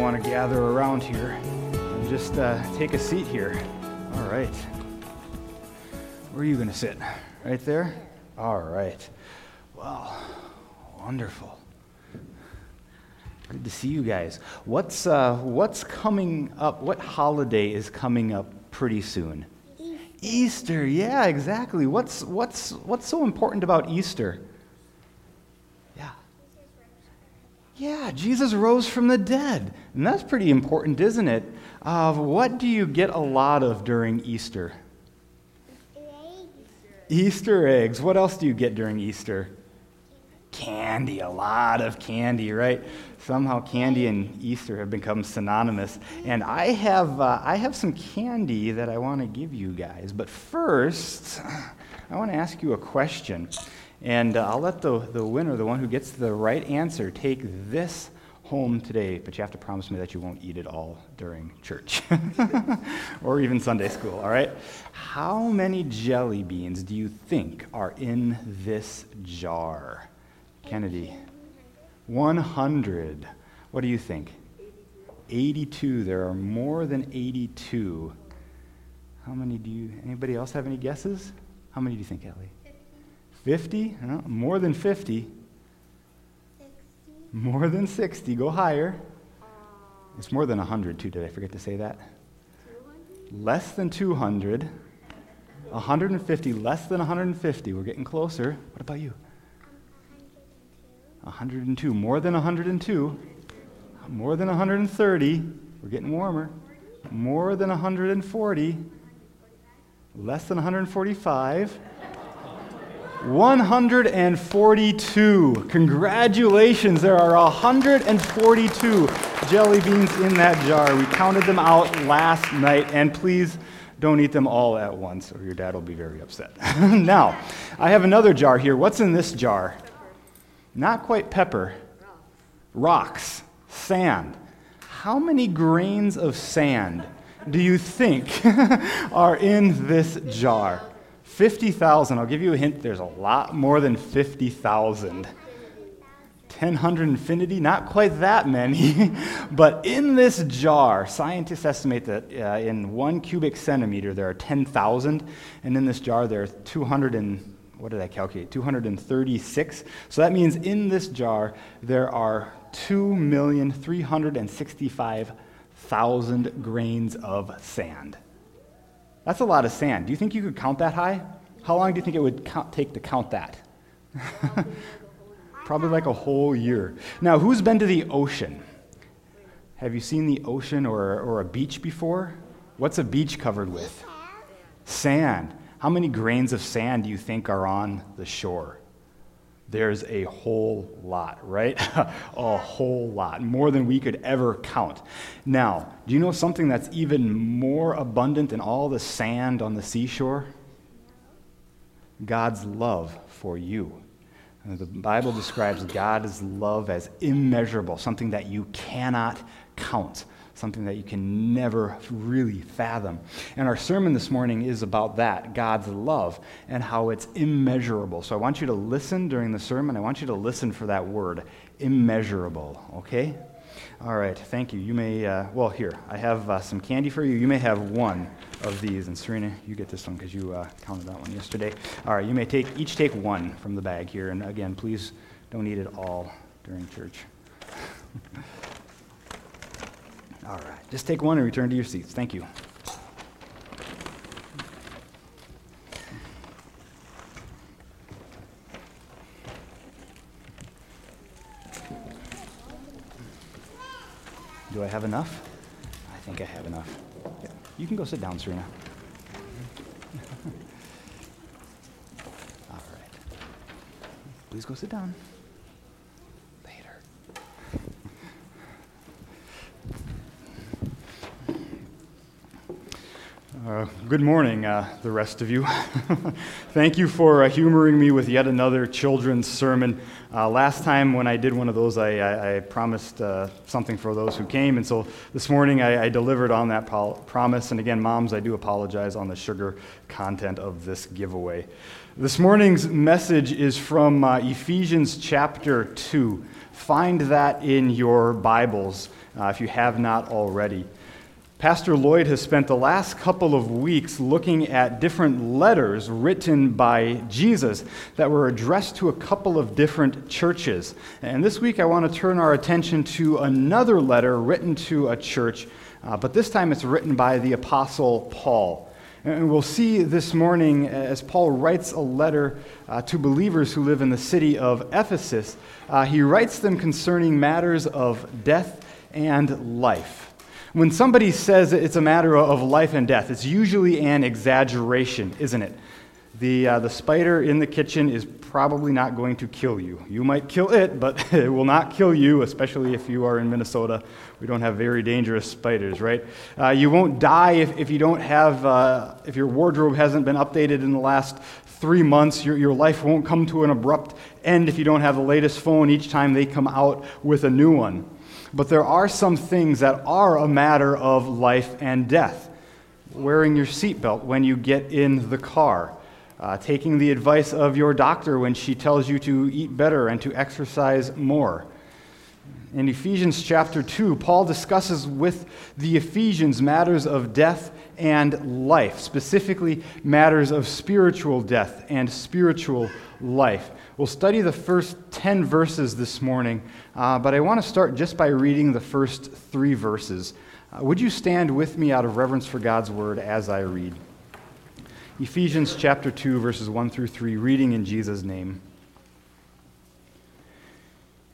Want to gather around here and just uh, take a seat here. All right. Where are you going to sit? Right there? All right. Well, Wonderful. Good to see you guys. What's, uh, what's coming up? What holiday is coming up pretty soon? Easter. Easter. Yeah, exactly. What's, what's, what's so important about Easter? Yeah. Yeah, Jesus rose from the dead. And that's pretty important, isn't it? Uh, what do you get a lot of during Easter? Easter eggs. What else do you get during Easter? Candy, a lot of candy, right? Somehow candy and Easter have become synonymous. And I have, uh, I have some candy that I want to give you guys. But first, I want to ask you a question. And uh, I'll let the, the winner, the one who gets the right answer, take this home today, but you have to promise me that you won't eat it all during church or even Sunday school, all right? How many jelly beans do you think are in this jar? Kennedy. 100. What do you think? 82. There are more than 82. How many do you, anybody else have any guesses? How many do you think, Ellie? 50? No, more than 50. 60. More than 60. Go higher. Uh. It's more than 100, too. Did I forget to say that? 200? Less than 200. 150, less than 150. We're getting closer. What about you? 102. More than 102. More than 130. We're getting warmer. More than 140. Less than 145. 142. Congratulations. There are 142 jelly beans in that jar. We counted them out last night, and please don't eat them all at once, or your dad will be very upset. now, I have another jar here. What's in this jar? Not quite pepper. Rocks, sand. How many grains of sand do you think are in this jar? 50,000. I'll give you a hint. There's a lot more than 50,000. 1,000 infinity, not quite that many. but in this jar, scientists estimate that uh, in one cubic centimeter there are 10,000. And in this jar there are 200 and, what did I calculate? 236. So that means in this jar there are 2,365,000 grains of sand. That's a lot of sand. Do you think you could count that high? How long do you think it would count, take to count that? Probably like a whole year. Now, who's been to the ocean? Have you seen the ocean or, or a beach before? What's a beach covered with? Sand. How many grains of sand do you think are on the shore? There's a whole lot, right? a whole lot, more than we could ever count. Now, do you know something that's even more abundant than all the sand on the seashore? God's love for you. The Bible describes God's love as immeasurable, something that you cannot count, something that you can never really fathom. And our sermon this morning is about that God's love and how it's immeasurable. So I want you to listen during the sermon. I want you to listen for that word, immeasurable, okay? All right, thank you. You may, uh, well, here, I have uh, some candy for you. You may have one of these. And Serena, you get this one because you uh, counted that one yesterday. All right, you may take each take one from the bag here. And again, please don't eat it all during church. all right, just take one and return to your seats. Thank you. Do I have enough? I think I have enough. Yeah. You can go sit down, Serena. All right. Please go sit down. Uh, good morning, uh, the rest of you. Thank you for uh, humoring me with yet another children's sermon. Uh, last time when I did one of those, I, I, I promised uh, something for those who came, and so this morning I, I delivered on that pol- promise. And again, moms, I do apologize on the sugar content of this giveaway. This morning's message is from uh, Ephesians chapter 2. Find that in your Bibles if you have not already. Pastor Lloyd has spent the last couple of weeks looking at different letters written by Jesus that were addressed to a couple of different churches. And this week I want to turn our attention to another letter written to a church, uh, but this time it's written by the Apostle Paul. And we'll see this morning as Paul writes a letter uh, to believers who live in the city of Ephesus, uh, he writes them concerning matters of death and life. When somebody says it's a matter of life and death, it's usually an exaggeration, isn't it? The, uh, the spider in the kitchen is probably not going to kill you. You might kill it, but it will not kill you, especially if you are in Minnesota. We don't have very dangerous spiders, right? Uh, you won't die if, if you don't have, uh, if your wardrobe hasn't been updated in the last three months. Your, your life won't come to an abrupt end if you don't have the latest phone each time they come out with a new one. But there are some things that are a matter of life and death. Wearing your seatbelt when you get in the car, uh, taking the advice of your doctor when she tells you to eat better and to exercise more. In Ephesians chapter 2, Paul discusses with the Ephesians matters of death and life, specifically matters of spiritual death and spiritual life. We'll study the first 10 verses this morning, uh, but I want to start just by reading the first three verses. Uh, would you stand with me out of reverence for God's word as I read? Ephesians chapter 2, verses 1 through 3, reading in Jesus' name.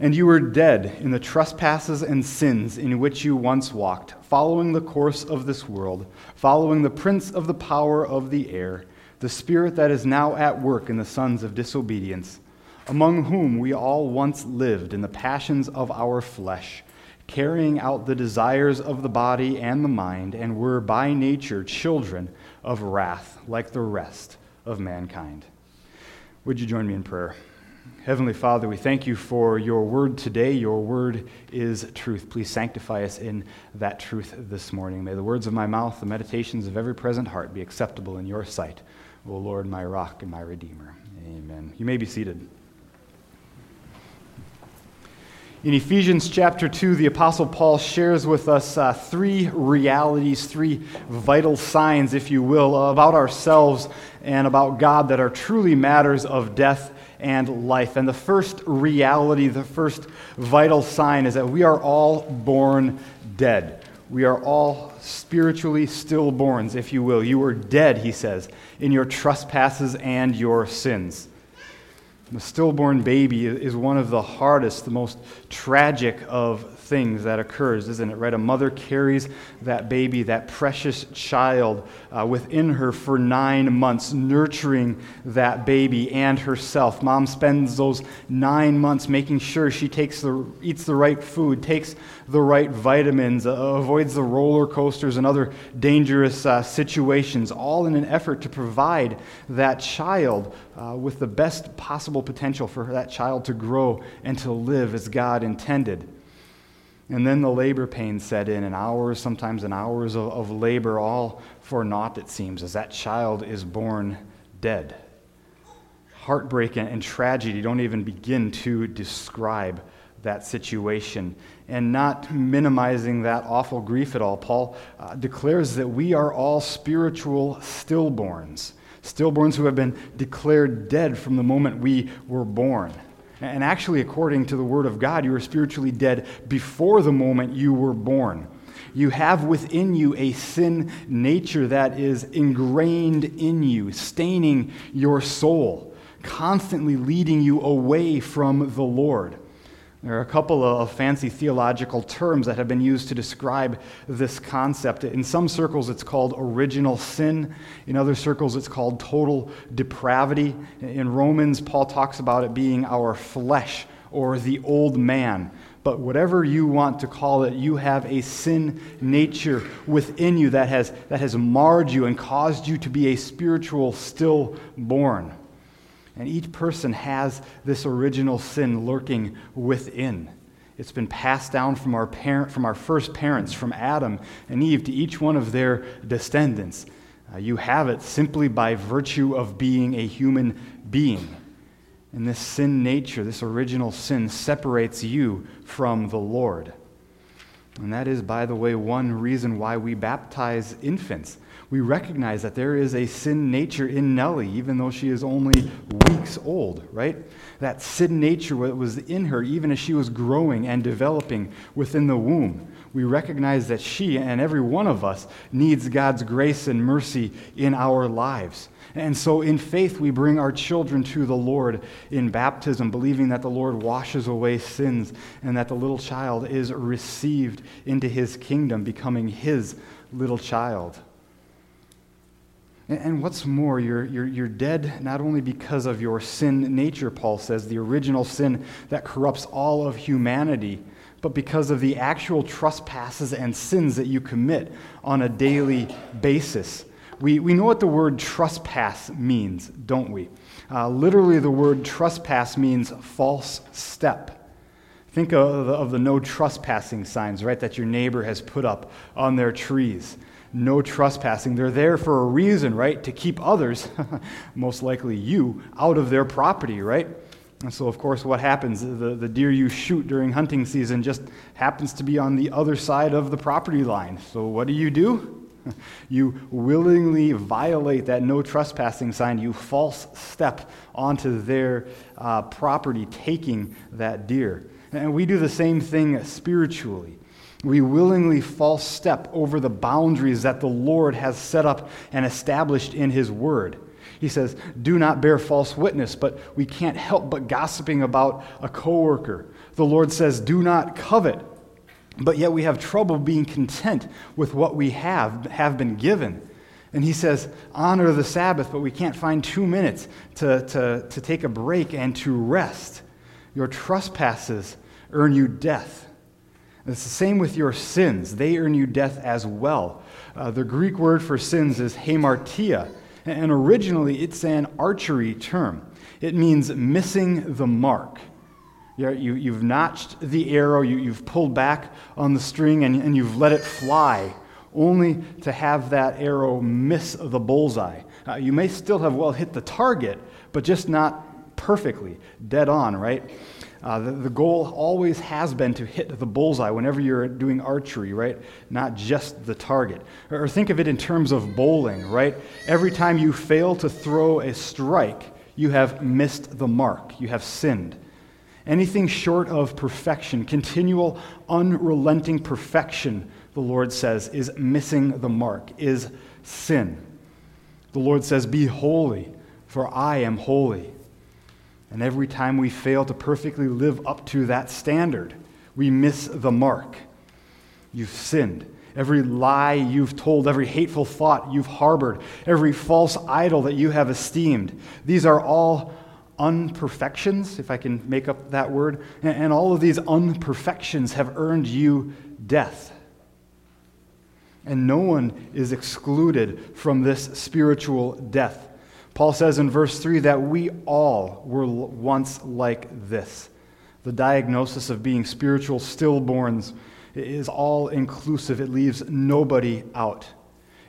And you were dead in the trespasses and sins in which you once walked, following the course of this world, following the prince of the power of the air, the spirit that is now at work in the sons of disobedience among whom we all once lived in the passions of our flesh, carrying out the desires of the body and the mind, and were by nature children of wrath, like the rest of mankind. Would you join me in prayer? Heavenly Father, we thank you for your word today. Your word is truth. Please sanctify us in that truth this morning. May the words of my mouth, the meditations of every present heart be acceptable in your sight. O Lord, my rock and my redeemer. Amen. You may be seated. In Ephesians chapter 2, the Apostle Paul shares with us uh, three realities, three vital signs, if you will, about ourselves and about God that are truly matters of death and life. And the first reality, the first vital sign is that we are all born dead. We are all spiritually stillborns, if you will. You were dead, he says, in your trespasses and your sins. The stillborn baby is one of the hardest, the most tragic of things that occurs, isn't it? Right? A mother carries that baby, that precious child, uh, within her for nine months, nurturing that baby and herself. Mom spends those nine months making sure she takes the, eats the right food, takes the right vitamins, uh, avoids the roller coasters and other dangerous uh, situations, all in an effort to provide that child uh, with the best possible potential for that child to grow and to live as God intended. And then the labor pains set in, and hours, sometimes in hours of, of labor, all for naught, it seems, as that child is born dead. Heartbreak and, and tragedy don't even begin to describe that situation. And not minimizing that awful grief at all, Paul uh, declares that we are all spiritual stillborns, stillborns who have been declared dead from the moment we were born. And actually, according to the Word of God, you were spiritually dead before the moment you were born. You have within you a sin nature that is ingrained in you, staining your soul, constantly leading you away from the Lord. There are a couple of fancy theological terms that have been used to describe this concept. In some circles, it's called original sin. In other circles, it's called total depravity. In Romans, Paul talks about it being our flesh or the old man. But whatever you want to call it, you have a sin nature within you that has, that has marred you and caused you to be a spiritual stillborn. And each person has this original sin lurking within. It's been passed down from our, parent, from our first parents, from Adam and Eve, to each one of their descendants. Uh, you have it simply by virtue of being a human being. And this sin nature, this original sin, separates you from the Lord. And that is, by the way, one reason why we baptize infants. We recognize that there is a sin nature in Nellie, even though she is only weeks old, right? That sin nature was in her even as she was growing and developing within the womb. We recognize that she and every one of us needs God's grace and mercy in our lives. And so, in faith, we bring our children to the Lord in baptism, believing that the Lord washes away sins and that the little child is received into his kingdom, becoming his little child. And what's more, you're, you're, you're dead not only because of your sin nature, Paul says, the original sin that corrupts all of humanity, but because of the actual trespasses and sins that you commit on a daily basis. We, we know what the word trespass means, don't we? Uh, literally, the word trespass means false step. Think of the, of the no trespassing signs, right, that your neighbor has put up on their trees. No trespassing. They're there for a reason, right? To keep others, most likely you, out of their property, right? And so, of course, what happens? The, the deer you shoot during hunting season just happens to be on the other side of the property line. So, what do you do? You willingly violate that no trespassing sign. You false step onto their uh, property, taking that deer. And we do the same thing spiritually. We willingly false step over the boundaries that the Lord has set up and established in His Word. He says, Do not bear false witness, but we can't help but gossiping about a coworker. The Lord says, Do not covet. But yet we have trouble being content with what we have, have been given. And he says, honor the Sabbath, but we can't find two minutes to, to, to take a break and to rest. Your trespasses earn you death. It's the same with your sins, they earn you death as well. Uh, the Greek word for sins is hamartia, and originally it's an archery term. It means missing the mark. You, you, have notched the arrow, you, have pulled back on the string, and, and you've let it fly, only to have that arrow miss the bullseye. Uh, you may still have well hit the target, but just not perfectly, dead on, right? Uh, the, the, goal always has been to hit the bullseye whenever you're doing archery, right? Not just the target. Or, or think of it in terms of bowling, right? Every time you fail to throw a strike, you have missed the mark, you have sinned. Anything short of perfection, continual, unrelenting perfection, the Lord says, is missing the mark, is sin. The Lord says, Be holy, for I am holy. And every time we fail to perfectly live up to that standard, we miss the mark. You've sinned. Every lie you've told, every hateful thought you've harbored, every false idol that you have esteemed, these are all unperfections, if I can make up that word, and all of these unperfections have earned you death. And no one is excluded from this spiritual death. Paul says in verse 3 that we all were once like this. The diagnosis of being spiritual stillborns is all inclusive, it leaves nobody out.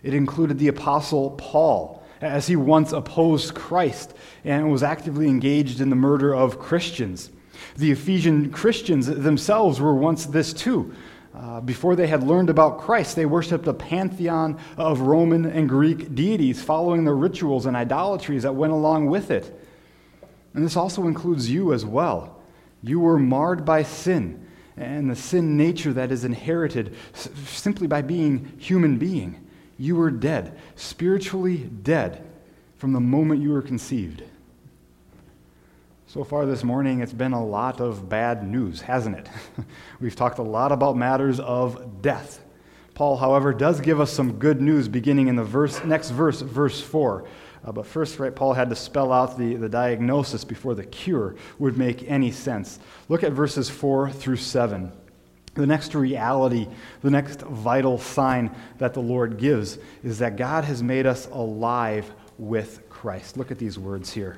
It included the Apostle Paul as he once opposed Christ and was actively engaged in the murder of Christians. The Ephesian Christians themselves were once this too. Uh, before they had learned about Christ, they worshiped a pantheon of Roman and Greek deities, following the rituals and idolatries that went along with it. And this also includes you as well. You were marred by sin and the sin nature that is inherited simply by being human being. You were dead, spiritually dead, from the moment you were conceived. So far this morning, it's been a lot of bad news, hasn't it? We've talked a lot about matters of death. Paul, however, does give us some good news beginning in the verse, next verse, verse 4. Uh, but first, right, Paul had to spell out the, the diagnosis before the cure would make any sense. Look at verses 4 through 7. The next reality, the next vital sign that the Lord gives is that God has made us alive with Christ. Look at these words here.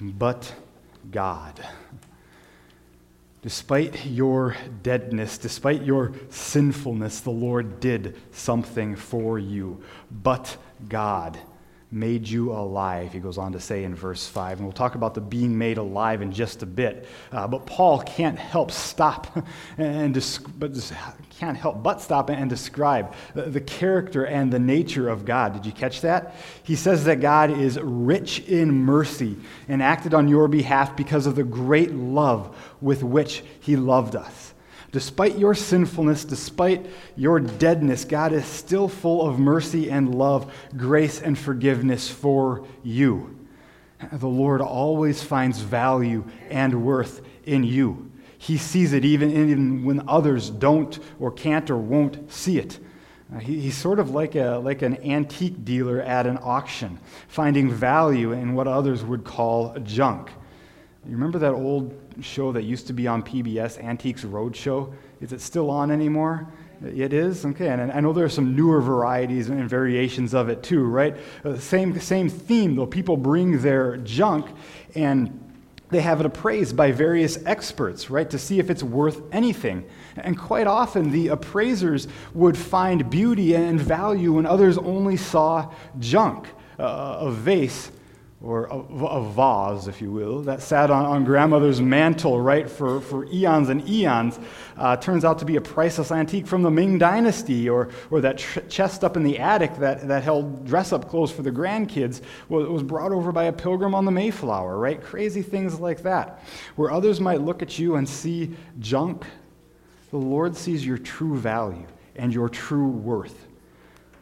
But God Despite your deadness, despite your sinfulness, the Lord did something for you. But God made you alive, he goes on to say in verse 5. And we'll talk about the being made alive in just a bit. Uh, but Paul can't help stop and but can't help but stop and describe the character and the nature of God. Did you catch that? He says that God is rich in mercy and acted on your behalf because of the great love with which he loved us. Despite your sinfulness, despite your deadness, God is still full of mercy and love, grace and forgiveness for you. The Lord always finds value and worth in you. He sees it even, even when others don't or can't or won't see it. Uh, he, he's sort of like, a, like an antique dealer at an auction, finding value in what others would call junk. You remember that old show that used to be on PBS, Antiques Roadshow? Is it still on anymore? It is? Okay, and I know there are some newer varieties and variations of it too, right? Uh, same, same theme, though. People bring their junk and they have it appraised by various experts, right, to see if it's worth anything. And quite often, the appraisers would find beauty and value when others only saw junk. Uh, a vase or a, a, vase, if you will, that sat on, on grandmother's mantle, right, for, for eons and eons, uh, turns out to be a priceless antique from the Ming Dynasty, or, or that tr- chest up in the attic that, that held dress up clothes for the grandkids was, was brought over by a pilgrim on the Mayflower, right? Crazy things like that. Where others might look at you and see junk, the Lord sees your true value and your true worth.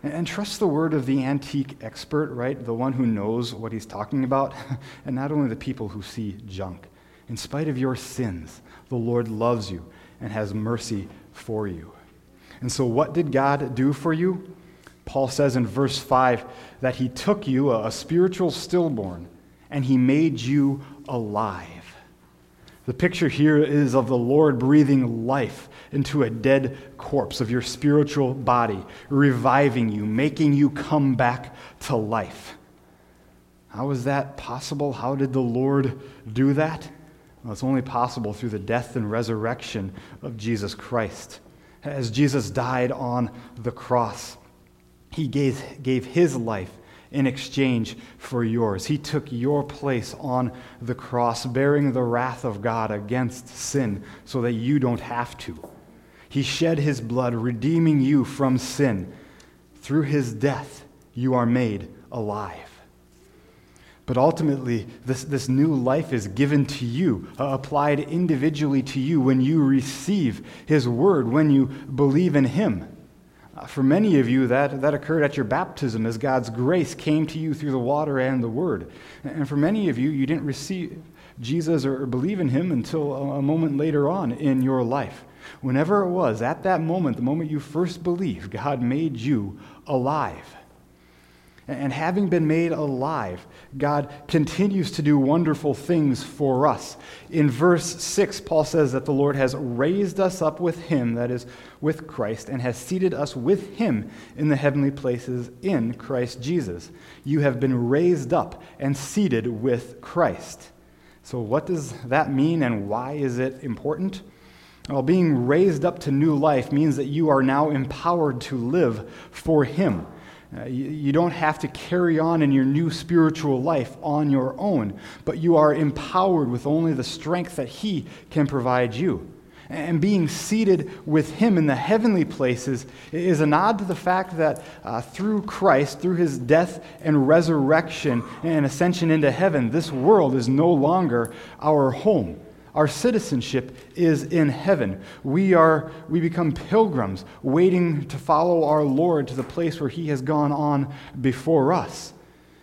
And trust the word of the antique expert, right? The one who knows what he's talking about, and not only the people who see junk. In spite of your sins, the Lord loves you and has mercy for you. And so, what did God do for you? Paul says in verse 5 that he took you, a spiritual stillborn, and he made you alive. The picture here is of the Lord breathing life into a dead corpse of your spiritual body, reviving you, making you come back to life. How is that possible? How did the Lord do that? Well, it's only possible through the death and resurrection of Jesus Christ. As Jesus died on the cross, he gave, gave his life in exchange for yours. He took your place on the cross, bearing the wrath of God against sin so that you don't have to. He shed his blood, redeeming you from sin. Through his death, you are made alive. But ultimately, this, this new life is given to you, uh, applied individually to you when you receive his word, when you believe in him. Uh, for many of you, that, that occurred at your baptism as God's grace came to you through the water and the word. And for many of you, you didn't receive Jesus or believe in him until a, a moment later on in your life. Whenever it was, at that moment, the moment you first believed, God made you alive. And having been made alive, God continues to do wonderful things for us. In verse 6, Paul says that the Lord has raised us up with him, that is, with Christ, and has seated us with him in the heavenly places in Christ Jesus. You have been raised up and seated with Christ. So, what does that mean and why is it important? Well, being raised up to new life means that you are now empowered to live for Him. Uh, you, you don't have to carry on in your new spiritual life on your own, but you are empowered with only the strength that He can provide you. And being seated with him in the heavenly places is a nod to the fact that uh, through Christ, through his death and resurrection and ascension into heaven, this world is no longer our home. Our citizenship is in heaven. We, are, we become pilgrims waiting to follow our Lord to the place where he has gone on before us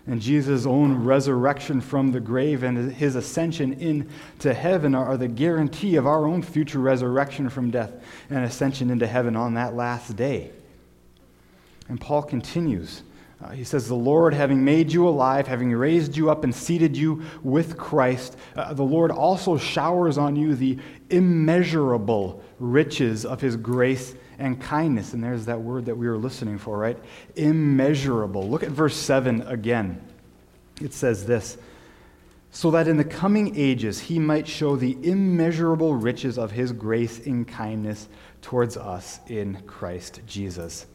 and Jesus' own resurrection from the grave and his ascension into heaven are the guarantee of our own future resurrection from death and ascension into heaven on that last day. And Paul continues. Uh, he says, The Lord, having made you alive, having raised you up and seated you with Christ, uh, the Lord also showers on you the immeasurable riches of his grace and kindness. And there's that word that we were listening for, right? Immeasurable. Look at verse 7 again. It says this so that in the coming ages he might show the immeasurable riches of his grace and kindness towards us in Christ Jesus.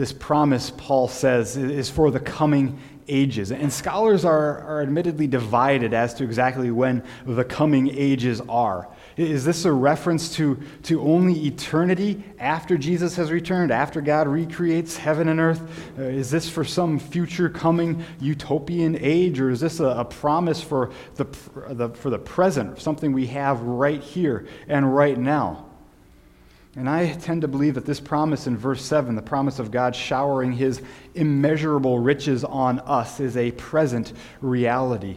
This promise, Paul says, is for the coming ages. And scholars are, are admittedly divided as to exactly when the coming ages are. Is this a reference to, to only eternity after Jesus has returned, after God recreates heaven and earth? Uh, is this for some future coming utopian age, or is this a, a promise for the, the, for the present, something we have right here and right now? And I tend to believe that this promise in verse 7, the promise of God showering his immeasurable riches on us, is a present reality.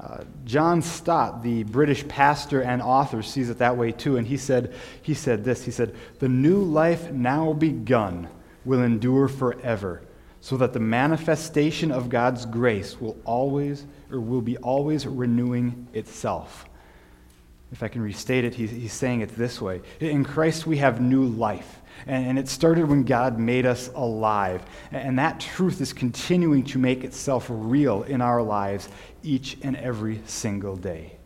Uh, John Stott, the British pastor and author, sees it that way too, and he said, he said this He said, The new life now begun will endure forever, so that the manifestation of God's grace will always, or will be always renewing itself. If I can restate it, he's, saying it this way In Christ we have new life. And, it started when God made us alive. And that truth is continuing to make itself real in our lives each and every single day.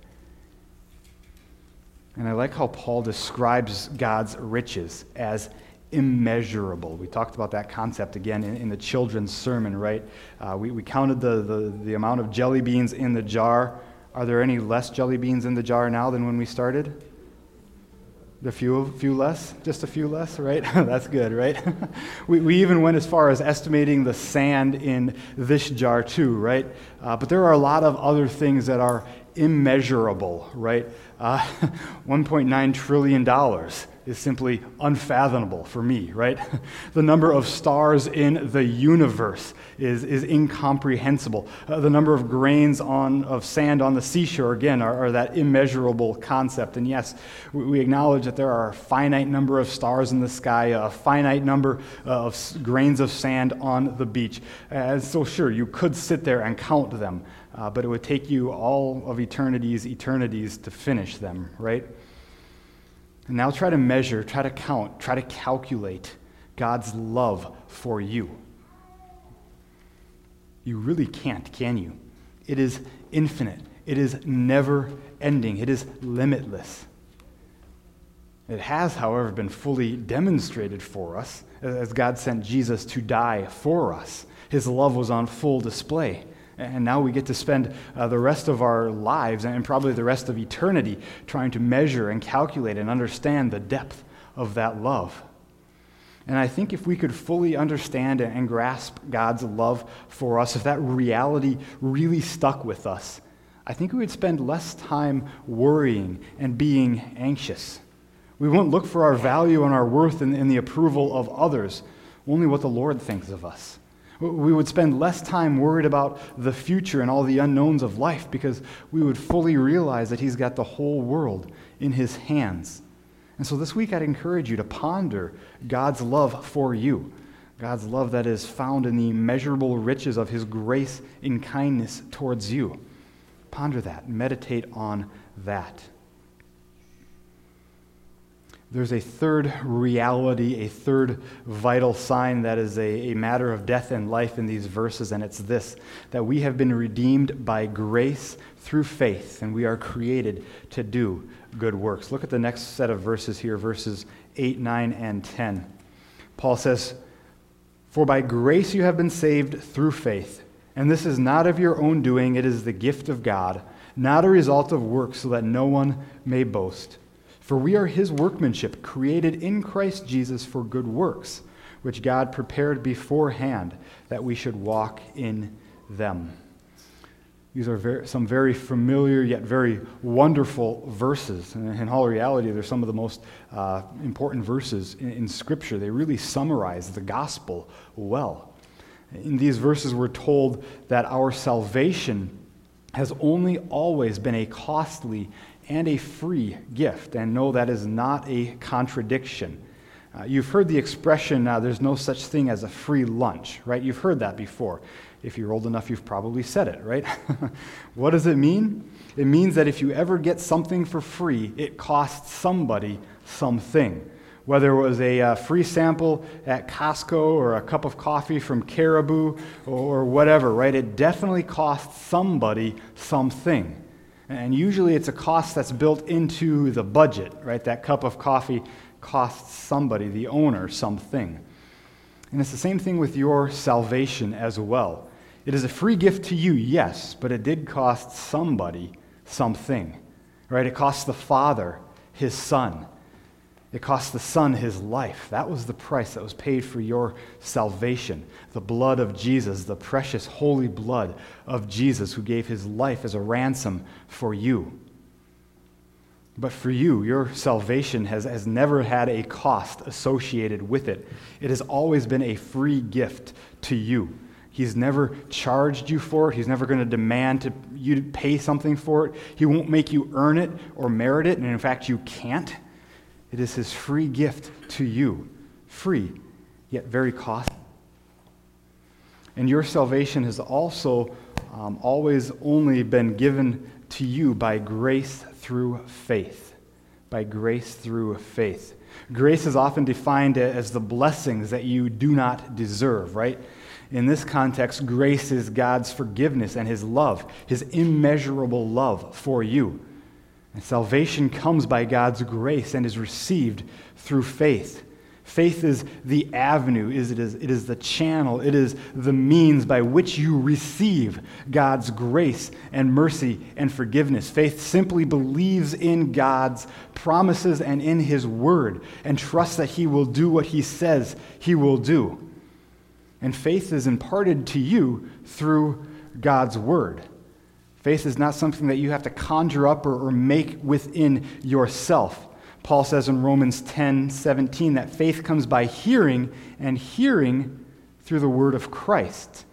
And I like how Paul describes God's riches as immeasurable. We talked about that concept again in, in the children's sermon, right? Uh, we, we counted the, the, the amount of jelly beans in the jar. Are there any less jelly beans in the jar now than when we started? A few, few less? Just a few less, right? That's good, right? we, we even went as far as estimating the sand in this jar, too, right? Uh, but there are a lot of other things that are immeasurable, right? Uh, $1.9 trillion is simply unfathomable for me, right? the number of stars in the universe is, is incomprehensible. Uh, the number of grains on, of sand on the seashore, again, are, are that immeasurable concept. And yes, we, we, acknowledge that there are a finite number of stars in the sky, a finite number of grains of sand on the beach. And so, sure, you could sit there and count them, uh, but it would take you all of eternity's eternities to finish them, right? And now try to measure, try to count, try to calculate God's love for you. You really can't, can you? It is infinite, it is never ending, it is limitless. It has, however, been fully demonstrated for us as God sent Jesus to die for us. His love was on full display. And now we get to spend uh, the rest of our lives and probably the rest of eternity trying to measure and calculate and understand the depth of that love. And I think if we could fully understand and grasp God's love for us, if that reality really stuck with us, I think we would spend less time worrying and being anxious. We won't look for our value and our worth in, in the approval of others, only what the Lord thinks of us. We would spend less time worried about the future and all the unknowns of life because we would fully realize that He's got the whole world in His hands. And so this week, I'd encourage you to ponder God's love for you, God's love that is found in the immeasurable riches of His grace and kindness towards you. Ponder that, meditate on that there's a third reality, a third vital sign that is a, a, matter of death and life in these verses, and it's this that we have been redeemed by grace through faith, and we are created to do good works. Look at the next set of verses here, verses 8, 9, and 10. Paul says, For by grace you have been saved through faith, and this is not of your own doing, it is the gift of God, not a result of works, so that no one may boast. For we are his workmanship, created in Christ Jesus for good works, which God prepared beforehand that we should walk in them. These are very, some very familiar yet very wonderful verses. And in all reality, they're some of the most uh, important verses in, in Scripture. They really summarize the gospel well. In these verses, we're told that our salvation has only always been a costly and a free gift. And no, that is not a contradiction. Uh, you've heard the expression, uh, there's no such thing as a free lunch, right? You've heard that before. If you're old enough, you've probably said it, right? what does it mean? It means that if you ever get something for free, it costs somebody something. Whether it was a uh, free sample at Costco or a cup of coffee from Caribou or whatever, right? It definitely costs somebody something. And usually it's a cost that's built into the budget, right? That cup of coffee costs somebody, the owner, something. And it's the same thing with your salvation as well. It is a free gift to you, yes, but it did cost somebody something, right? It cost the Father his Son. It cost the Son his life. That was the price that was paid for your salvation. The blood of Jesus, the precious, holy blood of Jesus, who gave his life as a ransom for you. But for you, your salvation has, has never had a cost associated with it. It has always been a free gift to you. He's never charged you for it. He's never going to demand to, you to pay something for it. He won't make you earn it or merit it. And in fact, you can't. It is his free gift to you. Free, yet very costly. And your salvation has also um, always only been given to you by grace through faith. By grace through faith. Grace is often defined as the blessings that you do not deserve, right? In this context, grace is God's forgiveness and his love, his immeasurable love for you. And salvation comes by God's grace and is received through faith. Faith is the avenue, it is, it is the channel, it is the means by which you receive God's grace and mercy and forgiveness. Faith simply believes in God's promises and in His word and trusts that He will do what He says He will do. And faith is imparted to you through God's word. Faith is not something that you have to conjure up or, or make within yourself. Paul says in Romans 10 17 that faith comes by hearing, and hearing through the word of Christ.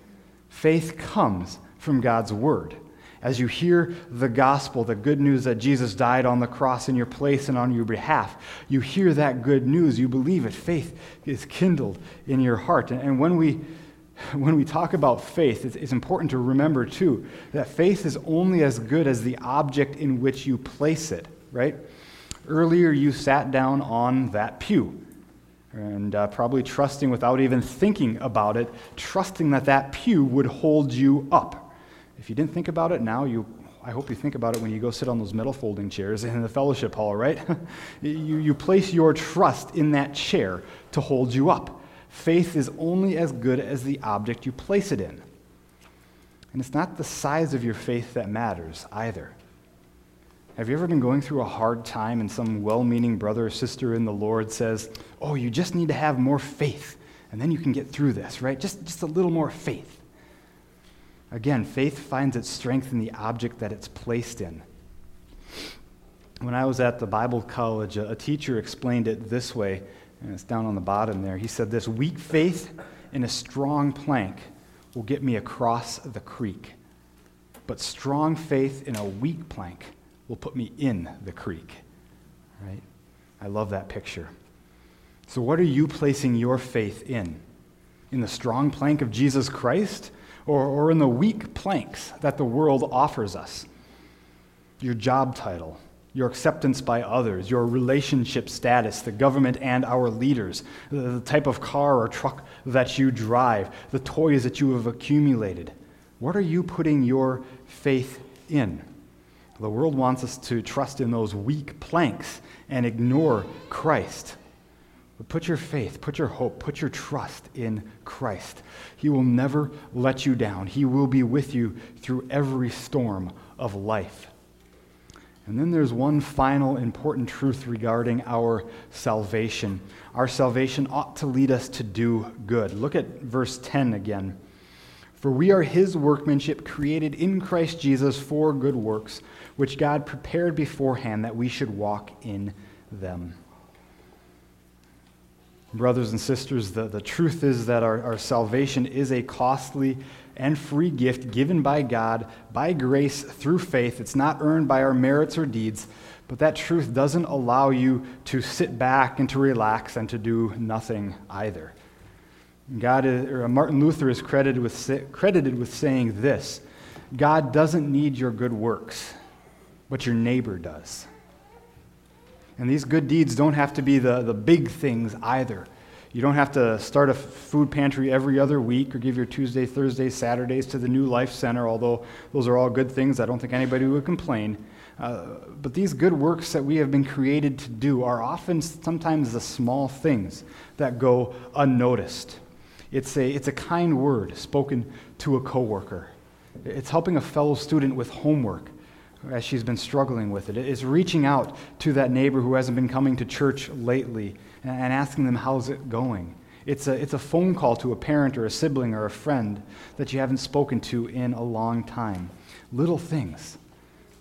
Faith comes from God's word. As you hear the gospel, the good news that Jesus died on the cross in your place and on your behalf, you hear that good news, you believe it. Faith is kindled in your heart. And when we when we talk about faith, it's, it's, important to remember, too, that faith is only as good as the object in which you place it, right? Earlier, you sat down on that pew, and uh, probably trusting without even thinking about it, trusting that that pew would hold you up. If you didn't think about it, now you I hope you think about it when you go sit on those metal folding chairs in the fellowship hall, right? you, you place your trust in that chair to hold you up. Faith is only as good as the object you place it in. And it's not the size of your faith that matters either. Have you ever been going through a hard time and some well meaning brother or sister in the Lord says, Oh, you just need to have more faith, and then you can get through this, right? Just, just a little more faith. Again, faith finds its strength in the object that it's placed in. When I was at the Bible college, a, a teacher explained it this way, and it's down on the bottom there. He said, This weak faith in a strong plank will get me across the creek, but strong faith in a weak plank will put me in the creek. Right? I love that picture. So, what are you placing your faith in? In the strong plank of Jesus Christ or, or in the weak planks that the world offers us? Your job title, your acceptance by others, your relationship status, the government and our leaders, the type of car or truck that you drive, the toys that you have accumulated. What are you putting your faith in? The world wants us to trust in those weak planks and ignore Christ. But put your faith, put your hope, put your trust in Christ. He will never let you down. He will be with you through every storm of life. And then there's one final important truth regarding our salvation. Our salvation ought to lead us to do good. Look at verse 10 again. For we are his workmanship, created in Christ Jesus for good works, which God prepared beforehand that we should walk in them. Brothers and sisters, the, the truth is that our, our salvation is a costly and free gift given by God by grace through faith. It's not earned by our merits or deeds, but that truth doesn't allow you to sit back and to relax and to do nothing either. God is, or Martin Luther is credited with, credited with saying this God doesn't need your good works, but your neighbor does. And these good deeds don't have to be the, the big things either. You don't have to start a food pantry every other week or give your Tuesday, Thursday, Saturdays to the New Life Center, although those are all good things. I don't think anybody would complain. Uh, but these good works that we have been created to do are often sometimes the small things that go unnoticed. It's a, it's a kind word spoken to a coworker. It's helping a fellow student with homework as she's been struggling with it. It's reaching out to that neighbor who hasn't been coming to church lately and asking them, How's it going? It's a, it's a phone call to a parent or a sibling or a friend that you haven't spoken to in a long time. Little things,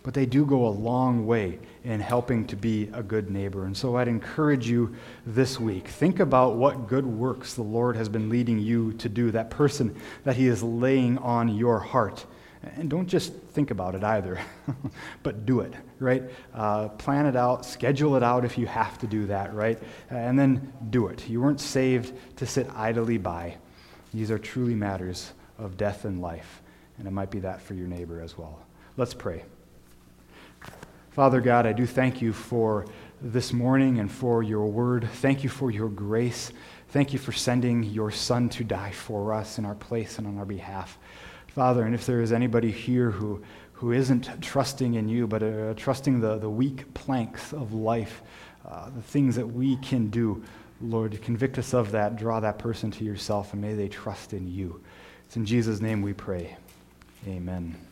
but they do go a long way in helping to be a good neighbor. And so I'd encourage you this week think about what good works the Lord has been leading you to do, that person that He is laying on your heart and don't just think about it either, but do it, right? Uh, plan it out, schedule it out if you have to do that, right? And then do it. You weren't saved to sit idly by. These are truly matters of death and life, and it might be that for your neighbor as well. Let's pray. Father God, I do thank you for this morning and for your word. Thank you for your grace. Thank you for sending your Son to die for us in our place and on our behalf. Father, and if there is anybody here who, who isn't trusting in you, but uh, trusting the, the weak planks of life, uh, the things that we can do, Lord, convict us of that, draw that person to yourself, and may they trust in you. It's in Jesus' name we pray. Amen.